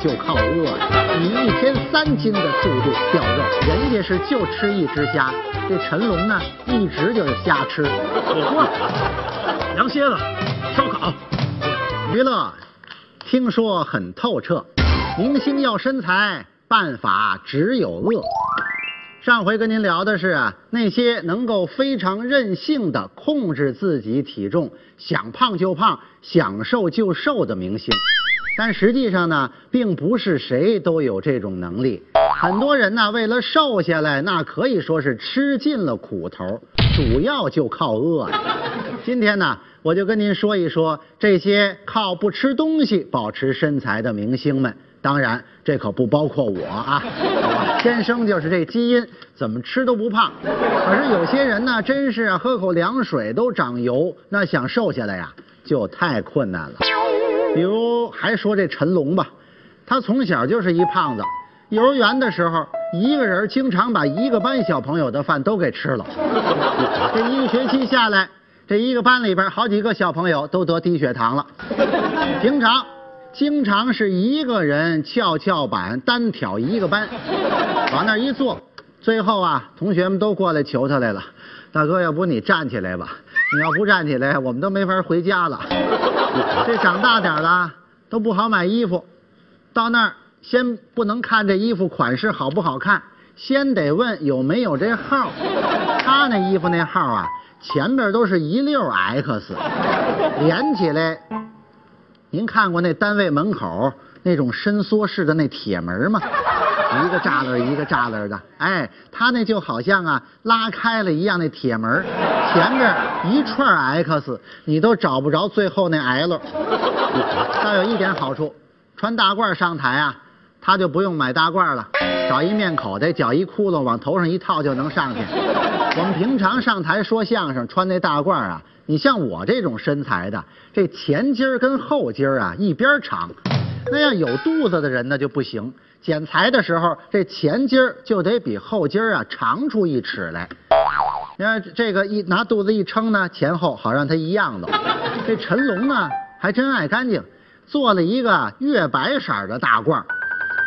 就靠饿呀，以一天三斤的速度掉肉。人家是就吃一只虾，这陈龙呢一直就是瞎吃。火锅、凉蝎子、烧烤、娱乐，听说很透彻。明星要身材，办法只有饿。上回跟您聊的是啊，那些能够非常任性的控制自己体重，想胖就胖，想瘦就瘦的明星。但实际上呢，并不是谁都有这种能力。很多人呢，为了瘦下来，那可以说是吃尽了苦头，主要就靠饿呀。今天呢，我就跟您说一说这些靠不吃东西保持身材的明星们。当然，这可不包括我啊，天生就是这基因，怎么吃都不胖。可是有些人呢，真是喝口凉水都长油，那想瘦下来呀，就太困难了。比如还说这陈龙吧，他从小就是一胖子，幼儿园的时候，一个人经常把一个班小朋友的饭都给吃了。这一个学期下来，这一个班里边好几个小朋友都得低血糖了。平常。经常是一个人跷跷板单挑一个班，往那一坐，最后啊，同学们都过来求他来了。大哥，要不你站起来吧？你要不站起来，我们都没法回家了。这长大点了都不好买衣服，到那儿先不能看这衣服款式好不好看，先得问有没有这号。他那衣服那号啊，前边都是一溜 X，连起来。您看过那单位门口那种伸缩式的那铁门吗？一个栅栏一个栅栏的，哎，他那就好像啊拉开了一样，那铁门前面一串 X，你都找不着最后那 L。倒有一点好处，穿大褂上台啊，他就不用买大褂了，找一面口袋，绞一窟窿，往头上一套就能上去。我们平常上台说相声穿那大褂啊。你像我这种身材的，这前襟跟后襟啊一边长，那要有肚子的人呢就不行。剪裁的时候，这前襟儿就得比后襟儿啊长出一尺来。你看这个一拿肚子一撑呢，前后好让它一样的。这陈龙呢还真爱干净，做了一个月白色的大褂，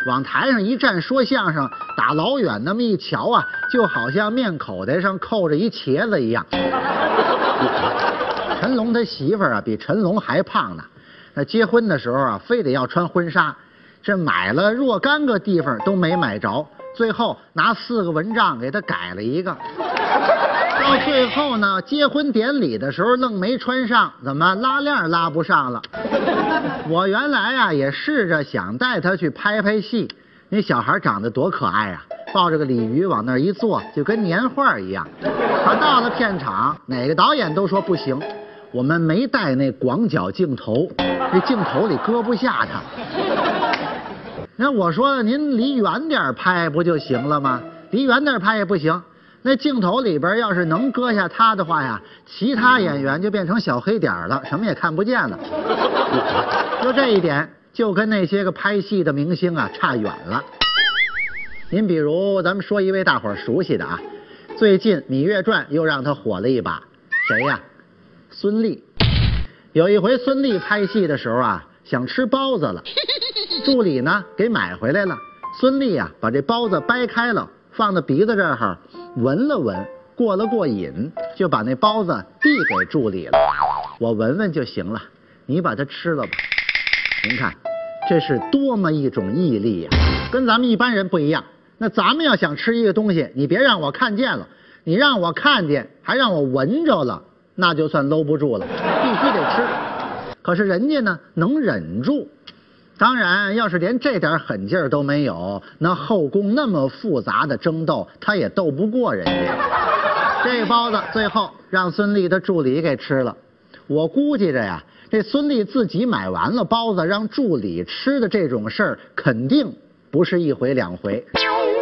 往台上一站说相声，打老远那么一瞧啊，就好像面口袋上扣着一茄子一样。陈龙他媳妇儿啊，比陈龙还胖呢。那结婚的时候啊，非得要穿婚纱，这买了若干个地方都没买着，最后拿四个蚊帐给他改了一个。到最后呢，结婚典礼的时候愣没穿上，怎么拉链拉不上了？我原来啊也试着想带他去拍拍戏，那小孩长得多可爱啊，抱着个鲤鱼往那一坐，就跟年画一样。可到了片场，哪个导演都说不行。我们没带那广角镜头，那镜头里搁不下他。那我说您离远点拍不就行了吗？离远点拍也不行。那镜头里边要是能搁下他的话呀，其他演员就变成小黑点了，什么也看不见了。就这一点，就跟那些个拍戏的明星啊差远了。您比如咱们说一位大伙儿熟悉的啊，最近《芈月传》又让他火了一把，谁呀？孙俪有一回，孙俪拍戏的时候啊，想吃包子了，助理呢给买回来了。孙俪啊，把这包子掰开了，放到鼻子这儿闻了闻，过了过瘾，就把那包子递给助理了。我闻闻就行了，你把它吃了吧。您看，这是多么一种毅力呀，跟咱们一般人不一样。那咱们要想吃一个东西，你别让我看见了，你让我看见，还让我闻着了。那就算搂不住了，得吃。可是人家呢，能忍住。当然，要是连这点狠劲儿都没有，那后宫那么复杂的争斗，他也斗不过人家。这包子最后让孙俪的助理给吃了。我估计着呀，这孙俪自己买完了包子让助理吃的这种事儿，肯定不是一回两回。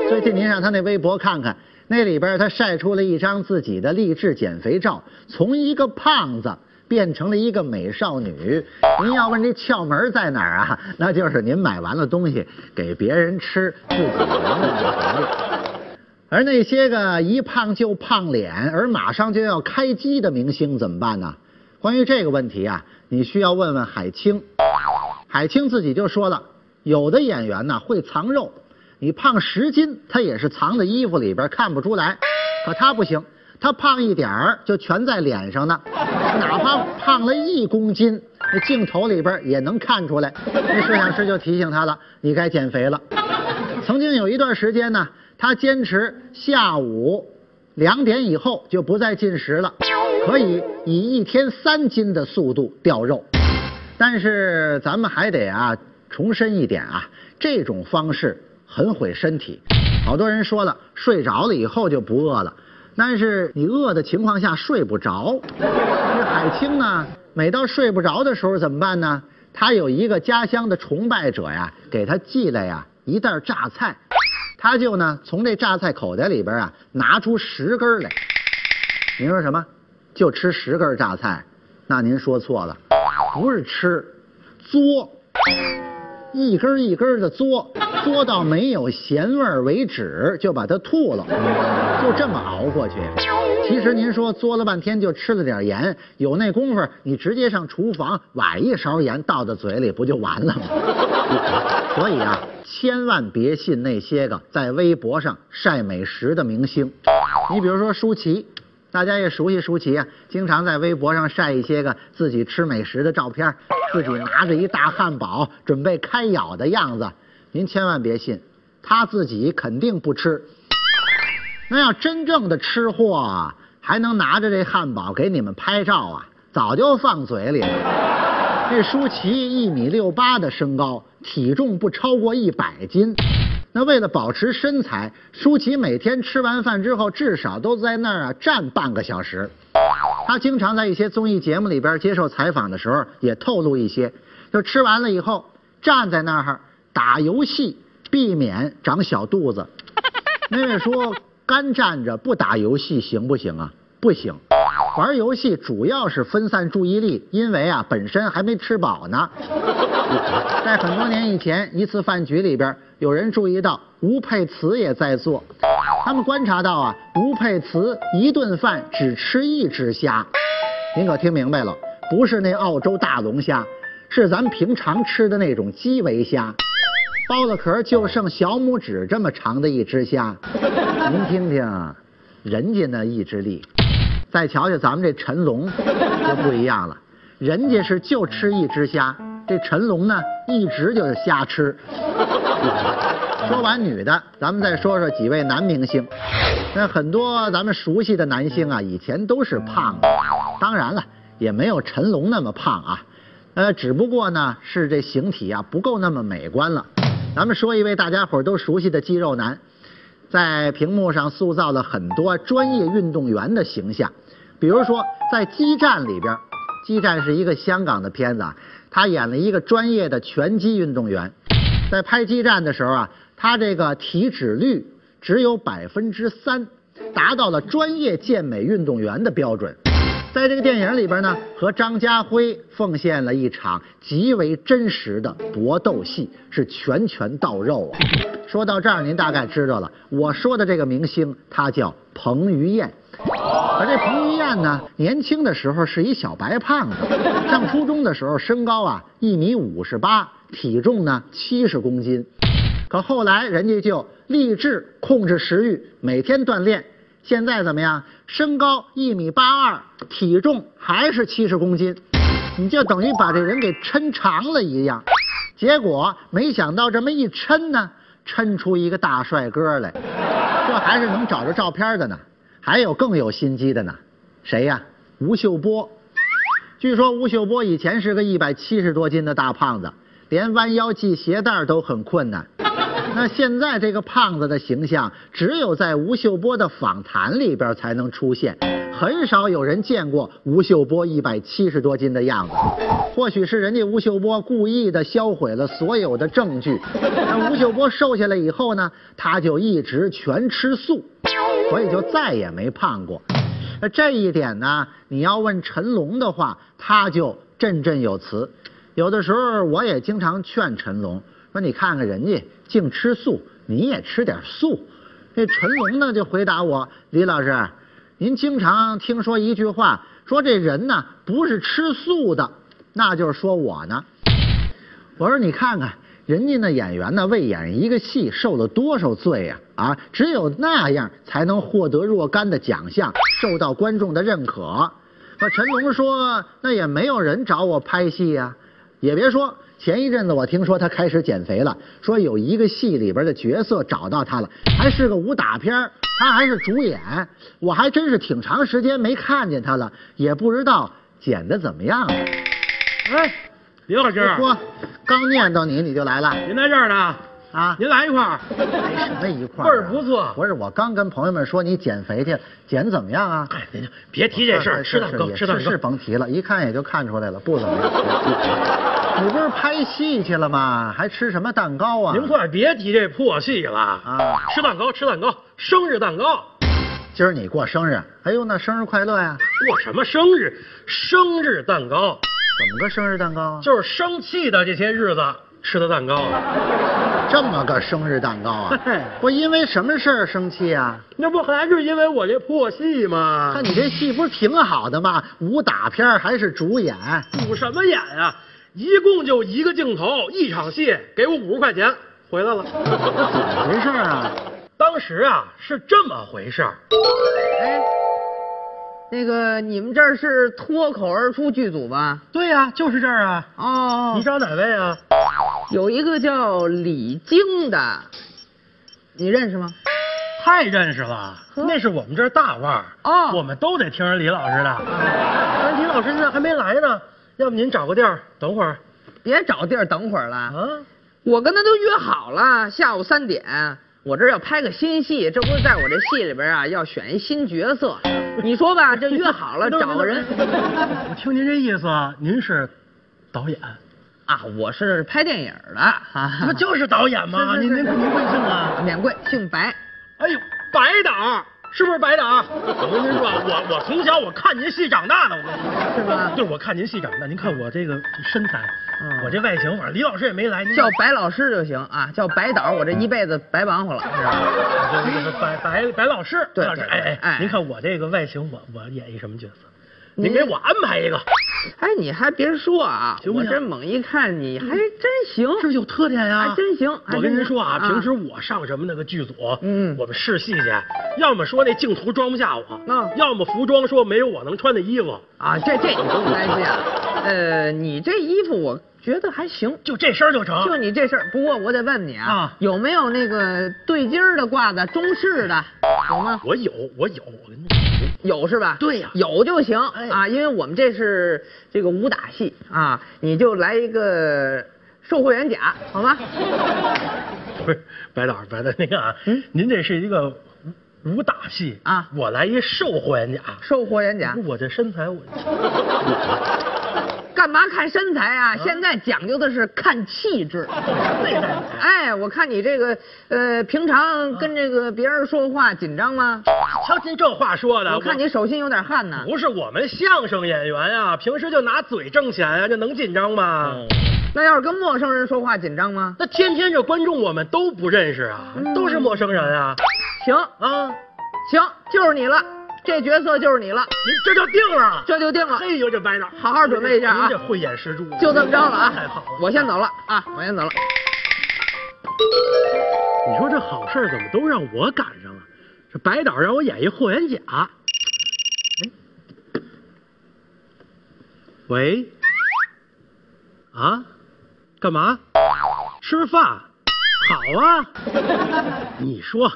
最近您上他那微博看看。那里边他晒出了一张自己的励志减肥照，从一个胖子变成了一个美少女。您要问这窍门在哪儿啊？那就是您买完了东西给别人吃，自己闻闻就得了。而那些个一胖就胖脸，而马上就要开机的明星怎么办呢？关于这个问题啊，你需要问问海清。海清自己就说了，有的演员呢会藏肉，你胖十斤，他也是藏在衣服里边看不出来。可他不行，他胖一点儿就全在脸上呢。哪怕胖了一公斤，那镜头里边也能看出来。那摄像师就提醒他了，你该减肥了。曾经有一段时间呢，他坚持下午两点以后就不再进食了，可以以一天三斤的速度掉肉。但是咱们还得啊重申一点啊，这种方式很毁身体。好多人说了，睡着了以后就不饿了，但是你饿的情况下睡不着。这海清呢，每到睡不着的时候怎么办呢？他有一个家乡的崇拜者呀，给他寄来呀一袋榨菜，他就呢从这榨菜口袋里边啊拿出十根来。您说什么？就吃十根榨菜？那您说错了。不是吃，作，一根一根的嘬，嘬到没有咸味为止，就把它吐了，就这么熬过去。其实您说嘬了半天就吃了点盐，有那功夫你直接上厨房崴一勺盐倒到嘴里不就完了吗？所以啊，千万别信那些个在微博上晒美食的明星。你比如说舒淇。大家也熟悉舒淇啊，经常在微博上晒一些个自己吃美食的照片，自己拿着一大汉堡准备开咬的样子。您千万别信，他自己肯定不吃。那要真正的吃货啊，还能拿着这汉堡给你们拍照啊？早就放嘴里了。这舒淇一米六八的身高，体重不超过一百斤。那为了保持身材，舒淇每天吃完饭之后，至少都在那儿啊站半个小时。她经常在一些综艺节目里边接受采访的时候，也透露一些，就吃完了以后站在那儿打游戏，避免长小肚子。那位说干站着不打游戏行不行啊？不行。玩游戏主要是分散注意力，因为啊本身还没吃饱呢。在很多年以前，一次饭局里边，有人注意到吴佩慈也在做。他们观察到啊，吴佩慈一顿饭只吃一只虾。您可听明白了？不是那澳洲大龙虾，是咱们平常吃的那种基围虾，剥了壳就剩小拇指这么长的一只虾。您听听，人家那意志力。再瞧瞧咱们这陈龙就不一样了，人家是就吃一只虾，这陈龙呢一直就是瞎吃。说完女的，咱们再说说几位男明星。那很多咱们熟悉的男星啊，以前都是胖的，当然了，也没有陈龙那么胖啊。呃，只不过呢是这形体啊不够那么美观了。咱们说一位大家伙都熟悉的肌肉男。在屏幕上塑造了很多专业运动员的形象，比如说在《激战》里边，《激战》是一个香港的片子啊，他演了一个专业的拳击运动员。在拍《激战》的时候啊，他这个体脂率只有百分之三，达到了专业健美运动员的标准。在这个电影里边呢，和张家辉奉献了一场极为真实的搏斗戏，是拳拳到肉啊。说到这儿，您大概知道了，我说的这个明星他叫彭于晏。而这彭于于晏呢，年轻的时候是一小白胖子，上初中的时候身高啊一米五十八，体重呢七十公斤。可后来人家就立志控制食欲，每天锻炼。现在怎么样？身高一米八二，体重还是七十公斤，你就等于把这人给抻长了一样。结果没想到这么一抻呢，抻出一个大帅哥来，这还是能找着照片的呢。还有更有心机的呢，谁呀？吴秀波。据说吴秀波以前是个一百七十多斤的大胖子，连弯腰系鞋带都很困难。那现在这个胖子的形象，只有在吴秀波的访谈里边才能出现，很少有人见过吴秀波一百七十多斤的样子。或许是人家吴秀波故意的销毁了所有的证据。那吴秀波瘦下来以后呢，他就一直全吃素，所以就再也没胖过。那这一点呢，你要问陈龙的话，他就振振有词。有的时候我也经常劝陈龙说：“你看看人家。”净吃素，你也吃点素。那陈龙呢就回答我：“李老师，您经常听说一句话，说这人呢不是吃素的，那就是说我呢。”我说：“你看看人家那演员呢，为演一个戏受了多少罪呀、啊？只有那样才能获得若干的奖项，受到观众的认可。可陈龙说，那也没有人找我拍戏呀、也别说，前一阵子我听说他开始减肥了，说有一个戏里边的角色找到他了，还是个武打片他还是主演，我还真是挺长时间没看见他了，也不知道减的怎么样了。哎，李老师，说，刚念叨你你就来了您在这儿呢，啊？您来一块儿。来什么一块儿啊？倍儿不错不是，我刚跟朋友们说你减肥去，减怎么样啊？哎，您就别提这事儿，吃蛋糕，吃蛋糕是是。甭提了，一看也就看出来了，不怎么样。你不是拍戏去了吗？还吃什么蛋糕啊？您快别提这破戏了啊吃蛋糕，吃蛋糕，生日蛋糕。今儿你过生日，哎呦，那生日快乐呀！过什么生日？生日蛋糕怎么个生日蛋糕啊？就是生气的这些日子吃的蛋糕。这么个生日蛋糕啊嘿！我因为什么事儿生气啊？那不还是因为我这破戏吗看？你这戏不是挺好的吗？武打片还是主演，主什么演啊？一共就一个镜头，一场戏，给我五十块钱，回来了。怎么回事啊？当时啊是这么回事儿，哎，那个你们这儿是脱口而出剧组吧？对呀、就是这儿啊。哦你找哪位啊？有一个叫李菁的，你认识吗？太认识了，那是我们这儿大腕儿哦我们都得听人李老师的。哎，李老师现在还没来呢，要不您找个地儿等会儿别找地儿等会儿了，啊？我跟他都约好了，下午三点，我这要拍个新戏，这不是在我这戏里边啊要选一新角色，你说吧，这约好了 找个人 我听您这意思，您是导演，啊，我是拍电影的啊，不就是导演吗？您您您贵姓啊？免贵，姓白。哎呦，白导是不是白导？我跟您说啊，我我从小我看您戏长大的，我跟您说，是吧就是我看您戏长大。您看我这个身材，嗯我这外形，反正李老师也没来，您叫白老师就行啊，叫白导，我这一辈子白忙活了，是吧？这个白白白老师，对白老师，对哎哎您看我这个外形，我我演一什么角色？您您给我安排一个，哎，你还别说啊，行不行我这猛一看你还真行，是不是有特点呀？还真行我跟您说啊，啊平时我上什么那个剧组，嗯我们试戏去，要么说那镜头装不下我，嗯要么服装说没有我能穿的衣服，啊，这这你不用担心啊。呃，你这衣服我觉得还行，就这身就成。就你这身。不过我得问你啊，啊有没有那个对襟的褂子，中式的，有吗？我有，我有，我跟你说。有是吧？对呀有就行、啊，因为我们这是这个武打戏啊，你就来一个售货员甲，好吗？不是白老师，白导那个啊，您这是一个武打戏啊我来一售货员甲。售货员甲，我这身材，我干嘛看身材啊？现在讲究的是看气质。哎，我看你这个呃，平常跟这个别人说话紧张吗？瞧您这话说的，我看你手心有点汗呢。不是我们相声演员啊，平时就拿嘴挣钱啊，这能紧张吗？那要是跟陌生人说话紧张吗？那天天这观众我们都不认识啊，都是陌生人啊行啊！行，就是你了，这角色就是你了，你这就定了，这就定了。嘿呦这白导，好好准备一下啊您这慧眼识珠，就这么着了啊！太好了，我先走了啊，我先走了。你说这好事怎么都让我赶上了？这白导让我演一霍元甲。哎，喂，啊，干嘛？吃饭？好啊。你说，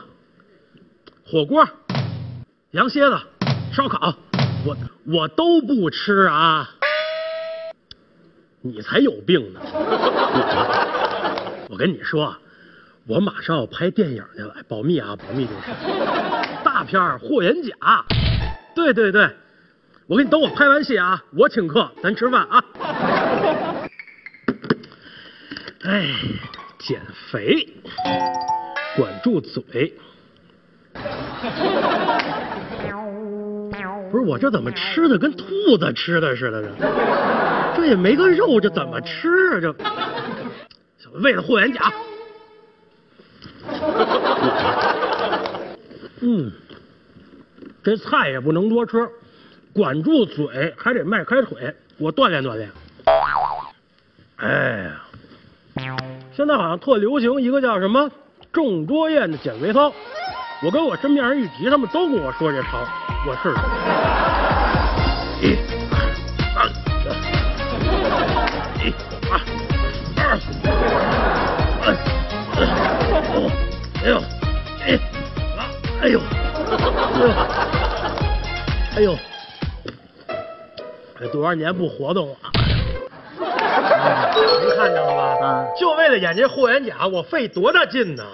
火锅、羊蝎子、烧烤，我我都不吃啊。你才有病呢！我跟你说，我马上要拍电影去了，保密啊，保密就是。大片《霍元甲》，对对对，我给你等我拍完戏啊，我请客，咱吃饭啊。哎，减肥，管住嘴。不是我这怎么吃的跟兔子吃的似的这？这也没个肉，这怎么吃啊？这为了霍元甲。嗯，这菜也不能多吃，管住嘴，还得迈开腿，我锻炼锻炼。哎呀，现在好像特流行一个叫什么众多宴的减肥操，我跟我身边人一提，他们都跟我说这操，我试试。一、二、三、一、二、二、哎呦，哎，哎呦，哎呦，这多少年不活动了。您看见了吧？啊就为了演这霍元甲，我费多大劲呢？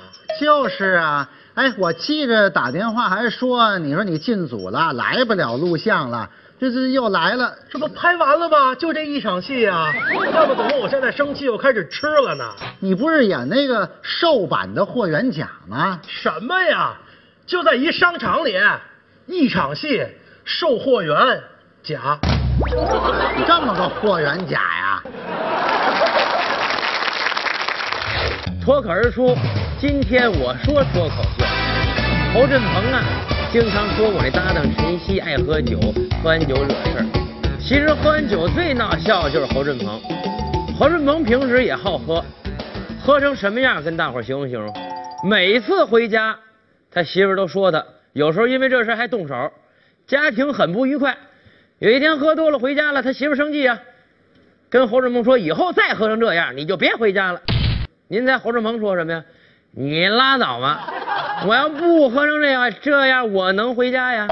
就是啊，哎，我记着打电话还说，你说你进组了，来不了录像了，这这又来了，这不拍完了吗？就这一场戏啊！要不怎么我现在生气又开始吃了呢？你不是演那个瘦版的霍元甲吗？什么呀？就在一商场里，一场戏，售货员甲。这么个霍元甲呀？脱口而出，今天我说脱口秀。侯振鹏啊，经常说我这搭档陈曦爱喝酒，喝完酒惹事儿。其实喝完酒最闹笑的就是侯振鹏。侯振鹏平时也好喝，喝成什么样跟大伙儿形容形容？每次回家，他媳妇都说他，有时候因为这事还动手，家庭很不愉快。有一天喝多了回家了，他媳妇生气啊，跟侯振鹏说：“以后再喝成这样，你就别回家了。”您猜侯振鹏说什么呀？你拉倒吧！我要不喝成这样，这样我能回家呀？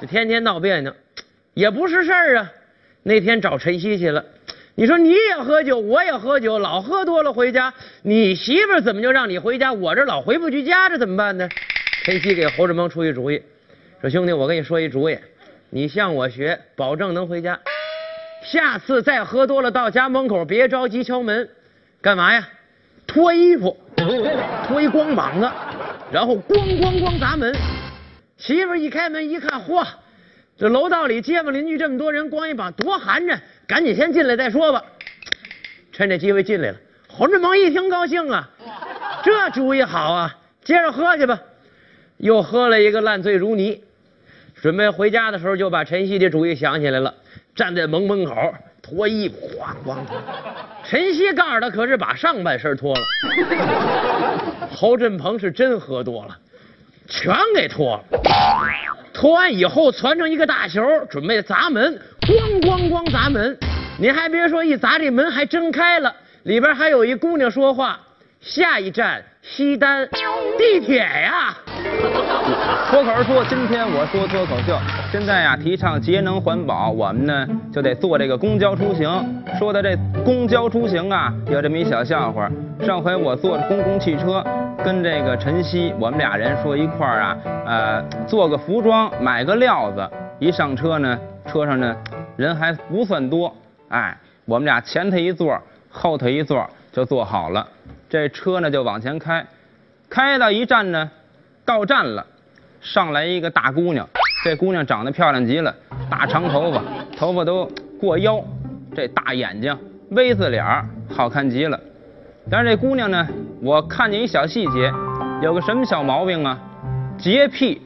就天天闹别扭，也不是事儿啊。那天找陈曦去了，你说你也喝酒，我也喝酒，老喝多了回家，你媳妇怎么就让你回家？我这老回不去家，这怎么办呢？陈曦给侯振鹏出一主意，说兄弟，我跟你说一主意，你向我学，保证能回家。下次再喝多了到家门口，别着急敲门，干嘛呀？脱衣服，脱一光膀子，然后咣咣咣砸门。媳妇一开门一看，嚯，这楼道里街坊邻居这么多人，光一膀多寒碜，赶紧先进来再说吧。趁这机会进来了，侯振鹏一听高兴啊，这主意好啊，接着喝去吧。又喝了一个烂醉如泥，准备回家的时候就把陈曦的主意想起来了，站在门门口脱衣服，咣咣脱。陈曦告诉他，可是把上半身脱了。侯振鹏是真喝多了，全给脱了。脱完以后攒成一个大球，准备砸门，咣咣咣砸门。您还别说，一砸这门还真开了，里边还有一姑娘说话：“下一站西单，地铁呀。” 脱口而出，今天我说脱口秀。现在呀，提倡节能环保，我们呢就得坐这个公交出行。说的这公交出行啊，有这么一小笑话。上回我坐公共汽车，跟这个晨曦，我们俩人说一块儿啊，呃，做个服装，买个料子。一上车呢，车上呢人还不算多，哎，我们俩前头一座，后头一座就坐好了。这车呢就往前开，开到一站呢，到站了。上来一个大姑娘，这姑娘长得漂亮极了，大长头发，头发都过腰，这大眼睛，V 字脸儿，好看极了。但是这姑娘呢，我看见一小细节，有个什么小毛病啊？洁癖，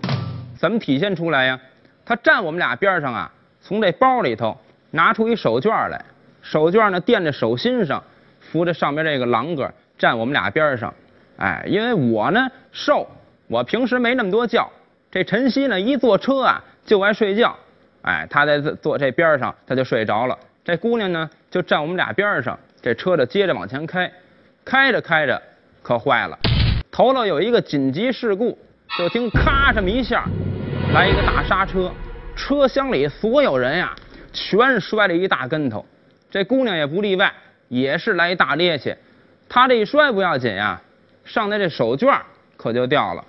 怎么体现出来呀？她站我们俩边上啊，从这包里头拿出一手绢来，手绢呢垫着手心上，扶着上边这个栏杆，站我们俩边上。哎，因为我呢瘦，我平时没那么多觉。这晨曦呢，一坐车啊就爱睡觉，哎，他在坐这边上他就睡着了。这姑娘呢就站我们俩边上，这车就接着往前开，开着开着可坏了，头了有一个紧急事故，就听咔这么一下，来一个大刹车，车厢里所有人呀全摔了一大跟头，这姑娘也不例外，也是来一大趔趄，她这一摔不要紧呀，上来这手绢可就掉了。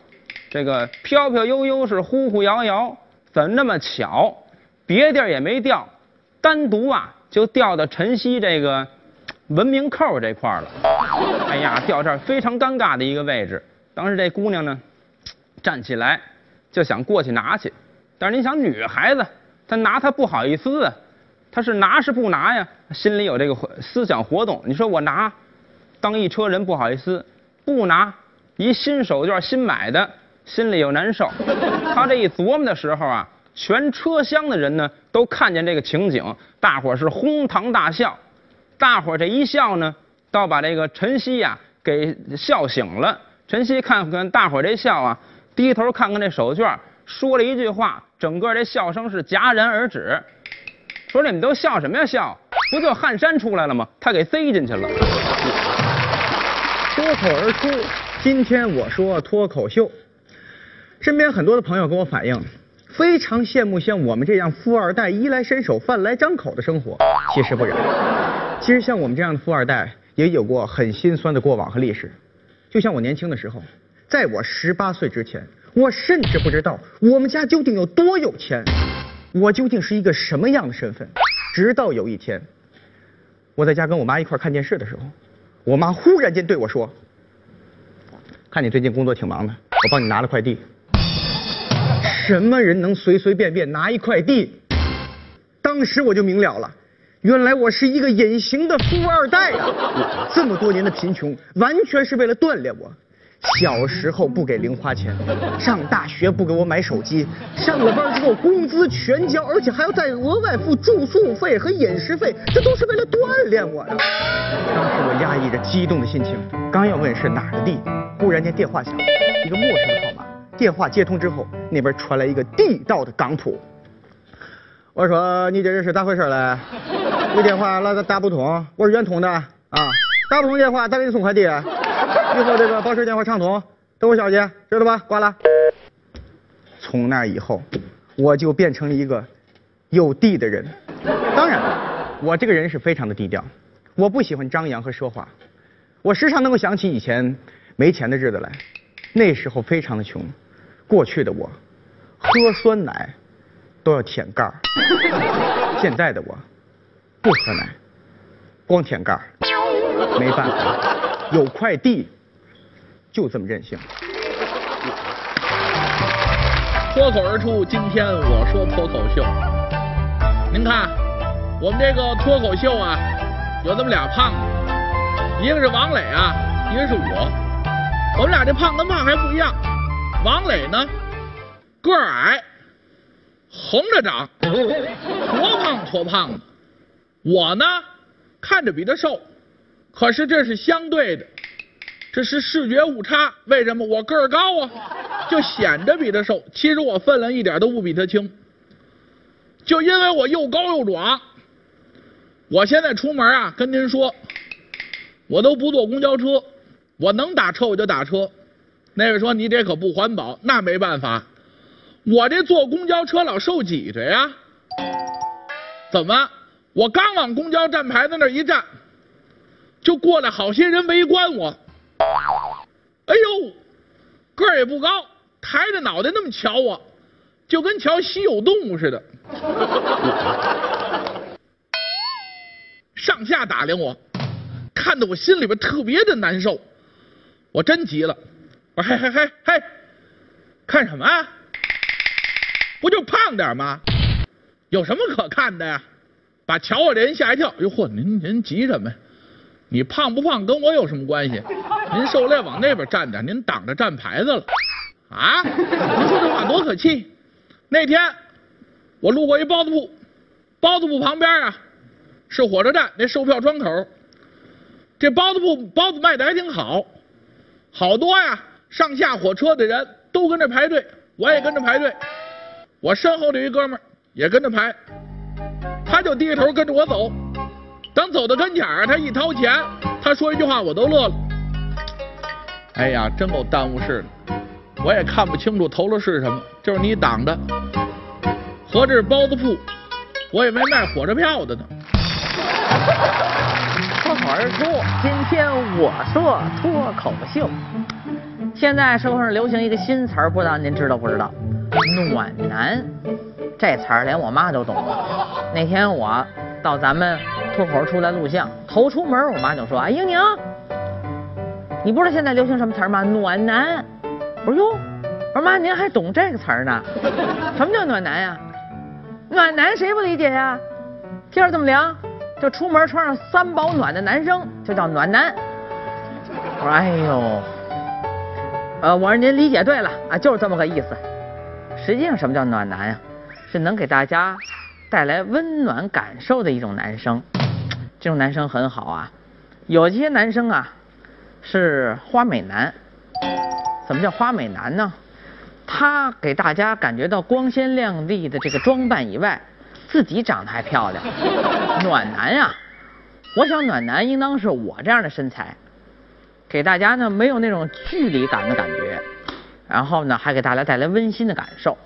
这个飘飘悠悠是忽忽摇摇，怎么那么巧？别地儿也没掉，单独啊就掉到晨曦这个文明扣这块儿了。哎呀，掉这儿非常尴尬的一个位置。当时这姑娘呢，站起来就想过去拿去，但是你想女孩子，她拿她不好意思啊，她是拿是不拿呀？心里有这个思想活动。你说我拿，当一车人不好意思；不拿，一新手绢新买的。心里又难受，他这一琢磨的时候啊，全车厢的人呢都看见这个情景，大伙儿是哄堂大笑。大伙儿这一笑呢，倒把这个晨曦呀给笑醒了。晨曦看看大伙儿这笑啊，低头看看这手绢，说了一句话，整个这笑声是戛然而止。说你们都笑什么呀笑？不就汗衫出来了吗？他给塞进去了。脱口而出，今天我说脱口秀。身边很多的朋友跟我反映，非常羡慕像我们这样富二代衣来伸手饭来张口的生活。其实不然，其实像我们这样的富二代也有过很心酸的过往和历史。就像我年轻的时候，在我十八岁之前，我甚至不知道我们家究竟有多有钱，我究竟是一个什么样的身份。直到有一天，我在家跟我妈一块看电视的时候，我妈忽然间对我说：“看你最近工作挺忙的，我帮你拿了快递。”什么人能随随便便拿一块地？当时我就明了了，原来我是一个隐形的富二代啊！这么多年的贫穷，完全是为了锻炼我。小时候不给零花钱，上大学不给我买手机，上了班之后工资全交，而且还要再额外付住宿费和饮食费，这都是为了锻炼我呀！当时我压抑着激动的心情，刚要问是哪儿的地，忽然间电话响，一个陌生的号码。电话接通之后，那边传来一个地道的港普。我说你这人是咋回事嘞？你电话老打不通，我是圆通的啊，打不通电话，咋给你送快递？以后这个保持电话畅通，等我消息，知道吧？挂了。从那以后，我就变成了一个有地的人。当然，我这个人是非常的低调，我不喜欢张扬和说话。我时常能够想起以前没钱的日子来，那时候非常的穷。过去的我，喝酸奶都要舔盖儿，现在的我不喝奶，光舔盖儿。没办法，有快递，就这么任性。脱口而出，今天我说脱口秀。您看，我们这个脱口秀啊，有这么俩胖子，一个是王磊啊，一个是我。我们俩这胖跟胖还不一样。王磊呢，个儿矮，横着长，矬胖矬胖的。我呢，看着比他瘦，可是这是相对的，这是视觉误差。为什么？我个儿高啊，就显得比他瘦。其实我分量一点都不比他轻，就因为我又高又壮。我现在出门啊，跟您说，我都不坐公交车，我能打车我就打车。那位说你这可不环保，那没办法，我这坐公交车老受挤着呀。怎么？我刚往公交站牌子那一站，就过来好些人围观我。哎呦，个儿也不高，抬着脑袋那么瞧我，就跟瞧稀有动物似的。上下打量我，看得我心里边特别的难受，我真急了。我说嘿嘿嘿嘿，看什么啊？不就胖点吗？有什么可看的呀？把瞧我这人吓一跳。哟嚯，您您急什么呀？你胖不胖跟我有什么关系？您受累往那边站点，您挡着站牌子了。啊？您说这话多可气！那天我路过一包子铺，包子铺旁边啊是火车站那售票窗口。这包子铺包子卖的还挺好，好多呀。上下火车的人都跟着排队，我也跟着排队。我身后的一哥们儿也跟着排，他就低着头跟着我走。等走到跟前儿，他一掏钱，他说一句话，我都乐了。哎呀，真够耽误事的，我也看不清楚投了是什么，就是你挡的。合着是包子铺，我也没卖火车票的呢。脱口而出，今天我说脱口秀。现在社会上流行一个新词儿，不知道您知道不知道？暖男，这词儿连我妈都懂。那天我到咱们脱口出来录像，头出门，我妈就说：“哎，英宁，你不知道现在流行什么词儿吗？暖男。”我说：“哟，我说妈，您还懂这个词儿呢？什么叫暖男呀？暖男谁不理解呀？天儿这么凉，就出门穿上三保暖的男生就叫暖男。”我说：“哎呦。”呃，我说您理解对了啊，就是这么个意思。实际上，什么叫暖男呀？是能给大家带来温暖感受的一种男生。这种男生很好啊，有些男生啊是花美男，怎么叫花美男呢？他给大家感觉到光鲜亮丽的这个装扮以外，自己长得还漂亮。暖男呀、我想暖男应当是我这样的身材，给大家呢没有那种距离感的感觉，然后呢还给大家带来温馨的感受。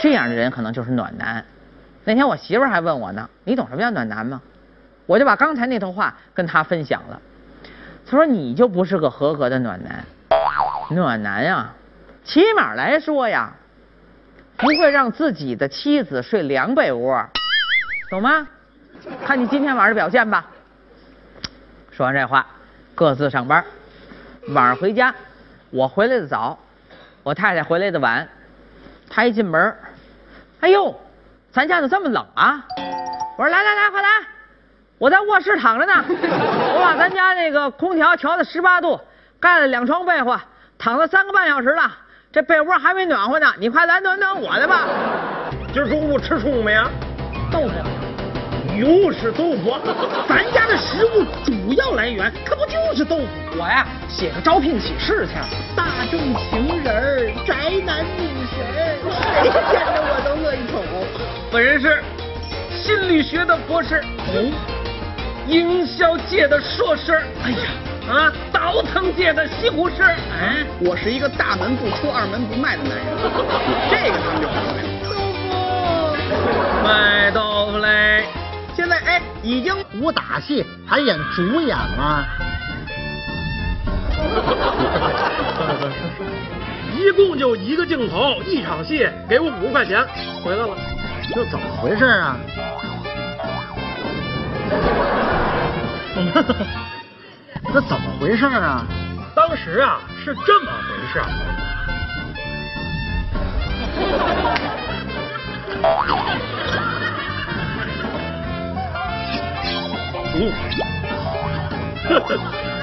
这样的人可能就是暖男。那天我媳妇儿还问我呢，你懂什么叫暖男吗？我就把刚才那套话跟她分享了。她说你就不是个合格的暖男，暖男呀、起码来说呀，不会让自己的妻子睡凉被窝，懂吗？看你今天晚上的表现吧。说完这话，各自上班。晚上回家，我回来的早，我太太回来的晚。她一进门，哎呦，咱家怎么这么冷啊？我说来来来，快来，我在卧室躺着呢。我把咱家那个空调调到十八度，盖了两床被窝，躺了三个半小时了，这被窝还没暖和呢。你快来暖暖我的吧。今儿中午吃葱没啊？豆腐，又是豆腐，咱家的食物主要来源可不就是豆腐？我呀写个招聘启事去。大众情人儿，宅男女神，谁见着我都乐意瞅。本人是心理学的博士，哦，营销界的硕士，哎呀，啊，倒腾界的西红柿，哎，我是一个大门不出二门不迈的男人，这个他们就明白了。卖豆腐嘞。现在哎，已经武打戏还演主演了？一共就一个镜头，一场戏，给我五块钱，回来了。这怎么回事啊？这怎么回事啊？当时啊是这么回事 你呵呵。